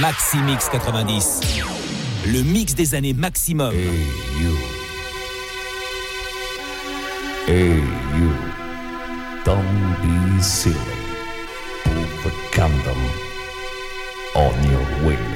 Maxi Mix 90. Le mix des années maximum. Hey you. Hey you. Don't be silly. Put the condom on your willy.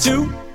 two.